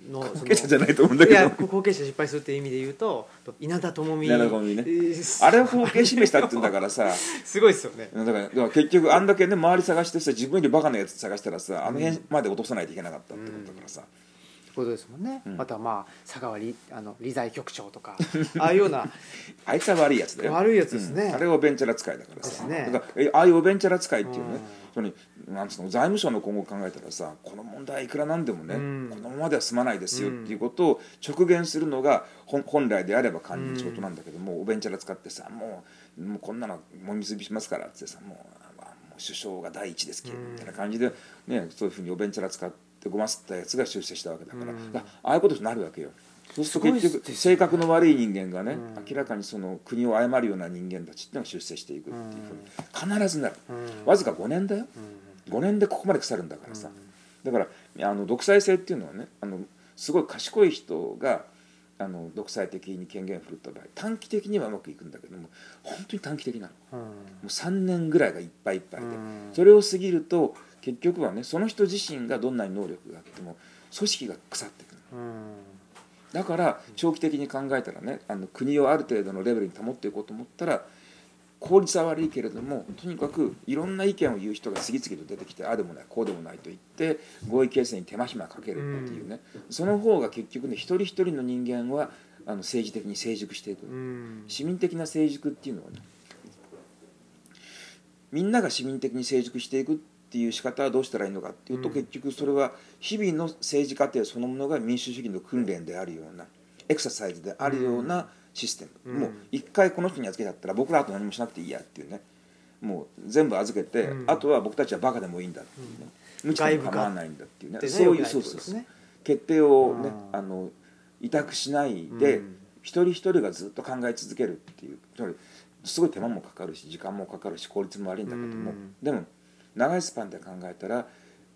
の後継者じゃないと思うんだけど。いや後継者失敗するっていう意味で言うと稲田朋美ね。えーあれを後継指名したって言うんだからさ。すごいですよね。だから結局あんだけね周り探してさ自分よりバカなやつ探したらさあの辺まで落とさないといけなかったってことだからさ、ことですもんね、うん。あとはまあ佐川理あの理財局長とか ああいうような。あいつは悪いやつだよ。悪いやつですね。うん。あれはおベンチャラ使いだからさ、ですね。だからえああいうおベンチャラ使いっていうね。うん。そのなんつうの財務省の今後考えたらさこの問題いくらなんでもね、うん。このままでは済まないですよっていうことを直言するのが本本来であれば官人の仕事なんだけども、おベンチャラ使ってさもうもうこんなのもみすびしますからってさもう,、まあ、もう首相が第一ですけどみたいな感じで、ね、そういうふうにおベンチャラ使ってごますったやつが出世したわけだから,、うん。らああいうことになるわけよ。そうすると結局性格の悪い人間がね、うん。明らかにその国を誤るような人間たちっていうのが出世していくっていうふうに必ずなる、うん。わずか5年だよ。うん。5年でここまで腐るんだからさ、だからあの独裁制っていうのはねあのすごい賢い人があの独裁的に権限を振るった場合短期的にはうまくいくんだけども本当に短期的なの。もうん。う3年ぐらいがいっぱいいっぱいで、うん。それを過ぎると結局はねその人自身がどんなに能力があっても組織が腐ってくる。うん。だから長期的に考えたらねあの国をある程度のレベルに保っていこうと思ったら効率は悪いけれどもとにかくいろんな意見を言う人が次々と出てきてああでもないこうでもないと言って合意形成に手間暇かけるっていうね、その方が結局ね一人一人の人間はあの政治的に成熟していく、うん。市民的な成熟っていうのはねみんなが市民的に成熟していくっていう仕方はどうしたらいいのかっていうと、うん。結局それは日々の政治過程そのものが民主主義の訓練であるようなエクササイズであるようなシステム、うん。もう一回この人に預けちゃったら僕らあと何もしなくていいやっていうね。もう全部預けて、うん。あとは僕たちはバカでもいいんだっていうね、無知でも構わないんだっていうね。そういうそうそうそう。決定をねうん。あの委託しないで、うん。一人一人がずっと考え続けるっていう。つまりすごい手間もかかるし時間もかかるし効率も悪いんだけども、うん。でも長いスパンで考えたら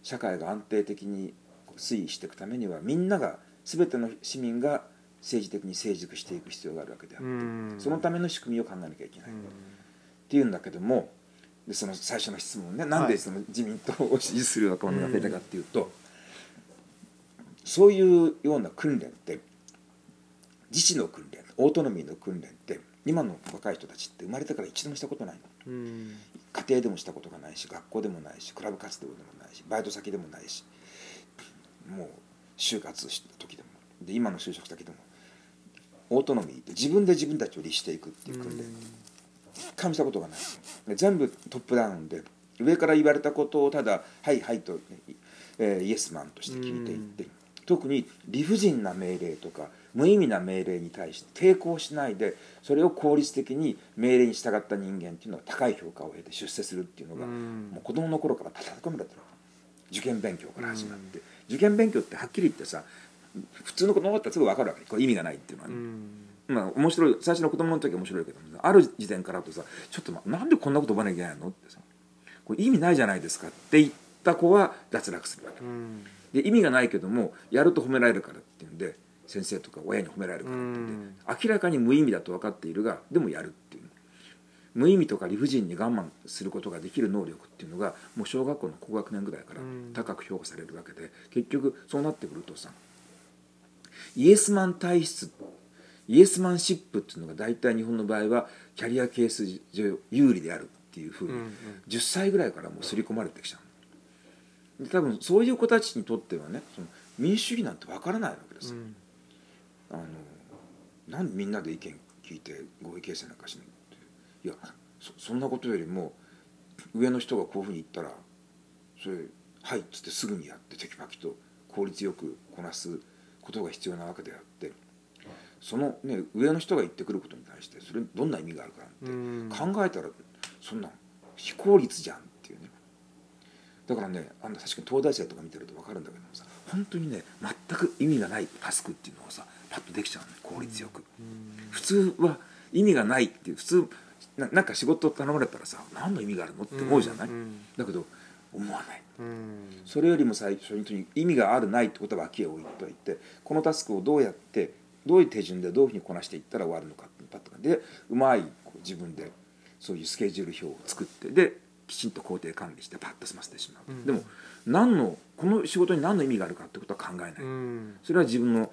社会が安定的に推移していくためにはみんなが全ての市民が政治的に成熟していく必要があるわけであって、うん。そのための仕組みを考えなきゃいけない、うん。っていうんだけどもでその最初の質問ねなんでその自民党を支持する若者が増えたかっていうと、そういうような訓練って自治の訓練オートノミーの訓練って今の若い人たちって生まれてから一度もしたことないの。うん。家庭でもしたことがないし学校でもないしクラブ活動でもないしバイト先でもないしもう就活した時でもで今の就職先でもオートノミーって自分で自分たちを律していくっていう訓練。一回もしたことがない。で全部トップダウンで上から言われたことをただ「はいはい」と、えーイエスマンとして聞いていって特に理不尽な命令とか無意味な命令に対して抵抗しないでそれを効率的に命令に従った人間っていうのは高い評価を得て出世するっていうのがうん。もう子供の頃から叩き込まれてる受験勉強から始まって。受験勉強ってはっきり言ってさ普通の子供だったらすぐ分かるわけ。これ意味がないっていうのはね、うん。まあ面白い最初の子供の時は面白いけどもある時点からだとさちょっと、ま、なんでこんなこと言わなきゃいけないのってさこれ意味ないじゃないですかって言った子は脱落するわけ。うん。で意味がないけどもやると褒められるからっていうんで先生とか親に褒められるからって明らかに無意味だと分かっているがでもやるっていう。無意味とか理不尽に我慢することができる能力っていうのがもう小学校の高学年ぐらいからうん。高く評価されるわけで結局そうなってくるとさイエスマン体質イエスマンシップっていうのが大体日本の場合はキャリアケース上有利であるっていうふうにうんうん。10歳ぐらいからもう刷り込まれてきちゃう。で多分そういう子たちにとってはねその民主主義なんてわからないわけですよ、うんあのなんでみんなで意見聞いて合意形成なんかしないって。いやそそんなことよりも上の人がこういうふうに言ったらそれ「はい」っつってすぐにやってテキパキと効率よくこなすことが必要なわけであって。その、ね、上の人が言ってくることに対してそれにどんな意味があるかうんなん。て考えたらそんな非効率じゃんっていうね。だからねあの確かに東大生とか見てると分かるんだけどもさ本当にね全く意味がないタスクっていうのがさパッとできちゃう効率よく。普通は意味がないっていう普通ななんか仕事頼まれたらさ何の意味があるのって思うじゃない、うんだけど思わない。うん。それよりも最初に意味があるないってことは脇へ置いといてこのタスクをどうやってどういう手順でどういうふうにこなしていったら終わるのかってパッとか。でうまいこう自分でそういうスケジュール表を作ってできちんと工程管理してパッと済ませてしまう、うん。でも何のこの仕事に何の意味があるかってことは考えない、うん。それは自分の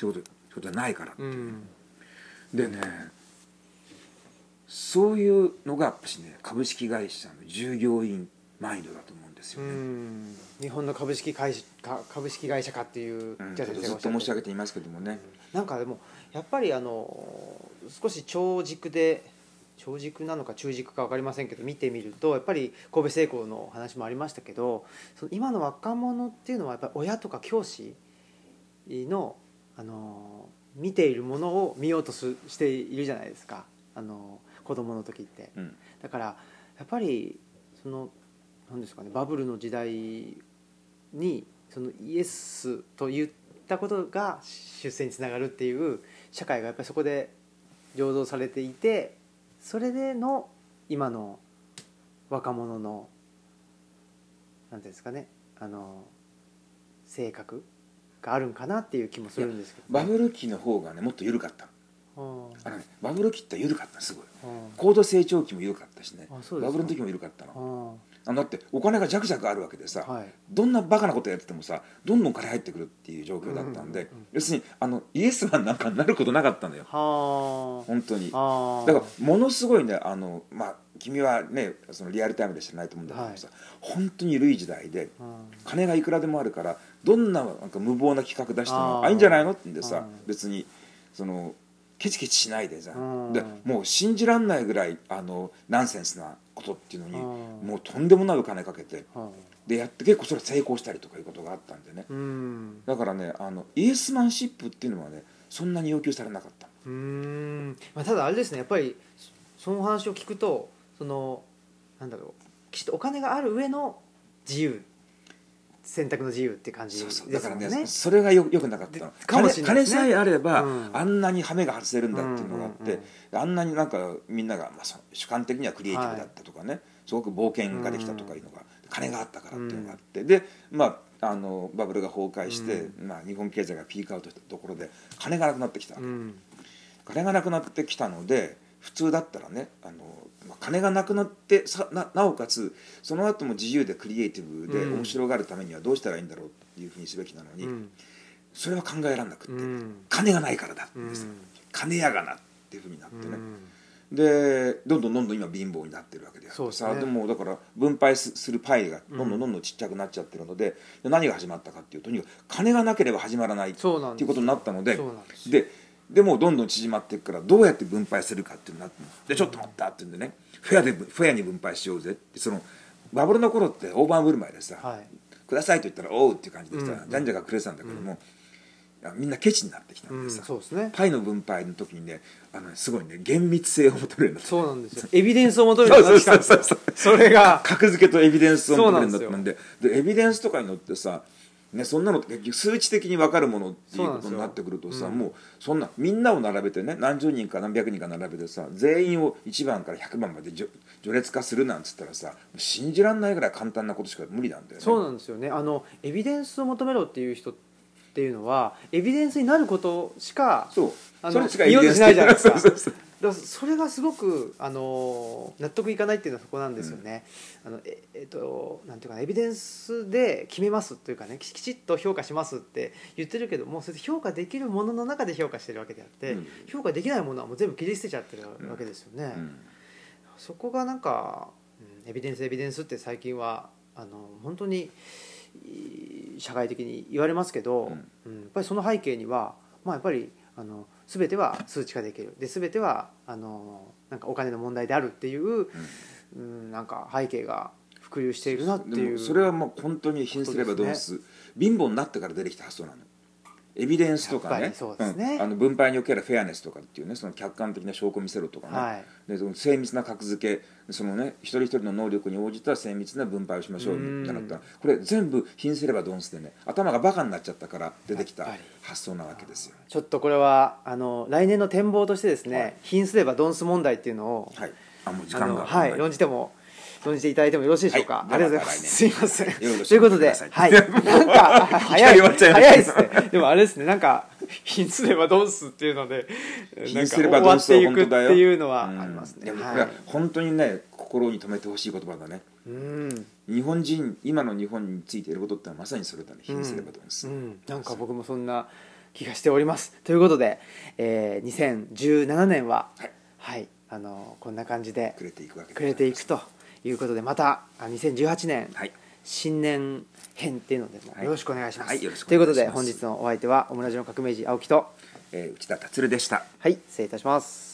仕事仕事じゃないから、うん。でねそういうのがやっぱしね株式会社の従業員マインドだと思うんですようね、ん。日本の株式会社か株式会社化っていううん。ずっと申し上げていますけどもね、なんかでもやっぱりあの少し長軸で長軸なのか中軸か分かりませんけど見てみるとやっぱり神戸製鋼の話もありましたけどその今の若者っていうのはやっぱり親とか教師のあの見ているものを見ようとすしているじゃないですか。あの子供の時って。うん。だからやっぱりその何ですかねバブルの時代にそのイエスと言ったことが出世につながるっていう社会がやっぱりそこで醸造されていてそれでの今の若者の何ていうんですかねあの性格があるんかなっていう気もするんですけど、バブル期の方がねもっと緩かった。うん。あの、ね、バブル期って緩かったのすごい。うん。高度成長期も緩かったしね。バブルの時も緩かったの。うん。あのだってお金が弱々あるわけでさ、はい。どんなバカなことやっててもさどんどん金入ってくるっていう状況だったんで、うんうんうん。要するにあのイエスマンなんかになることなかったのよ。は本当に。だからものすごいねあの、まあ、君はねそのリアルタイムで知らないと思うんだけどさ、本当に緩い時代でうん。金がいくらでもあるからどんななんか無謀な企画出してもあー。あいいんじゃないのってんでさうん。別にそのケチケチしないでさうん。でもう信じらんないぐらいあのナンセンスなことっていうのにうん。もうとんでもないお金かけてはでやって結構それ成功したりとかいうことがあったんでね。だからねあのイエスマンシップっていうのはねそんなに要求されなかった。うーん、まあ、ただあれですねやっぱりそそのお話を聞くとそのなんだろうきちっとお金がある上の自由選択の自由って感じですそう。そうだからねねそれがよよくなかったの。でかも金しれないね。金さえあれば、うん。あんなにハメが外せるんだっていうのがあって、うんうんあんなになんかみんなが、まあ、その主観的にはクリエイティブだったとかね、すごく冒険ができたとかいうのが、金があったからっていうのがあって、で、まあ、あのバブルが崩壊して、まあ、日本経済がピークアウトしたところで金がなくなってきた金がなくなってきたので普通だったらねあの、まあ、金がなくなってさななおかつその後も自由でクリエイティブでうん。面白がるためにはどうしたらいいんだろうっていうふうにすべきなのに、うん。それは考えられなくって、うん。金がないからだってうん金やがなっていうふうになってね、うん。でどんどんどんどん今貧乏になってるわけであってそうですね。もだから分配すするパイがどんどんどんどんちっちゃくなっちゃってるので,、で何が始まったかっていうととにかく金がなければ始まらないっていうことになったのでですででもうどんどん縮まっていくからどうやって分配するかっていうのになってでちょっと待ったって言うんでね。フェアでフェアに分配しようぜ。ってそのバブルの頃って大盤振る舞いでさ、はい。くださいと言ったらおうっていう感じでさ、うんじゃん。じゃがくれてたんだけども、いやみんなケチになってきたうんんでさ、そうですね。パイの分配の時にねあのねすごいね厳密性を求めるようになってそうなんですよ。エビデンスを求めるようになってきたんですよそれが。格付けとエビデンスを求めるようになったんで。でエビデンスとかに乗ってさね、そんなのって結局数値的に分かるものっていうことになってくるとさ、そうなんもうそんなみんなを並べてね何十人か何百人か並べてさ全員を1番から100番まで序序列化するなんつったらさ信じられないぐらい簡単なことしか無理なんだよね。そうなんですよね。あのエビデンスを求めろっていう人っていうのはエビデンスになることしかそう。あのそれしか見ようとしないじゃないですか。そうそうそうだからそれがすごく、あの納得いかないっていうのはそこなんですよね。あのええっとなんていうかなエビデンスで決めますというかねききちっと評価しますって言ってるけどもそれで評価できるものの中で評価してるわけであって、うん評価できないものはもう全部切り捨てちゃってるわけですよね。うんそこがなんか、うんエビデンスエビデンスって最近はあの本当にい社会的に言われますけど、うんやっぱりその背景には、まあ、やっぱりあの全ては数値化できる。で全てはあのなんかお金の問題であるっていう、うん、なんか背景が普及しているなっていうそれはもう本当に貧すればどうす、貧乏になってから出てきた発想なのエビデンスとかね。やっぱりそうん。あの分配におけるフェアネスとかっていうねその客観的な証拠を見せろとかね、はい。でその精密な格付けそのね一人一人の能力に応じた精密な分配をしましょうみたいな。ことはこれ全部貧すればドンスでね頭がバカになっちゃったから出てきた発想なわけですよ。ちょっとこれはあの来年の展望としてですね、はい。貧すればドンス問題っていうのを、はい。あもう時間がはい論じても論じていただいてもよろしいでしょうか、はい。ありがとうございます。すいません。ということではい。なんか早い。早いですね。でもあれですね。なんか貧すればドンスっていうので貧すればドンスはなんか終わっていくっていうのはありますね、はい。うんは本当にね心に留めてほしい言葉だね。うん。日本人今の日本についていることってまさにそれだね。貧すればドンス、うん、なんか僕もそんな気がしております。ということで、えー、2017年ははい。はい。あのこんな感じでくれていくわけでくれていくということでまたあ2018年、はい。新年編っていうのでもはい。よろしくお願いします、はいよろしくということで本日のお相手はオムラジの革命児青木とえー内田達でした。はい失礼いたします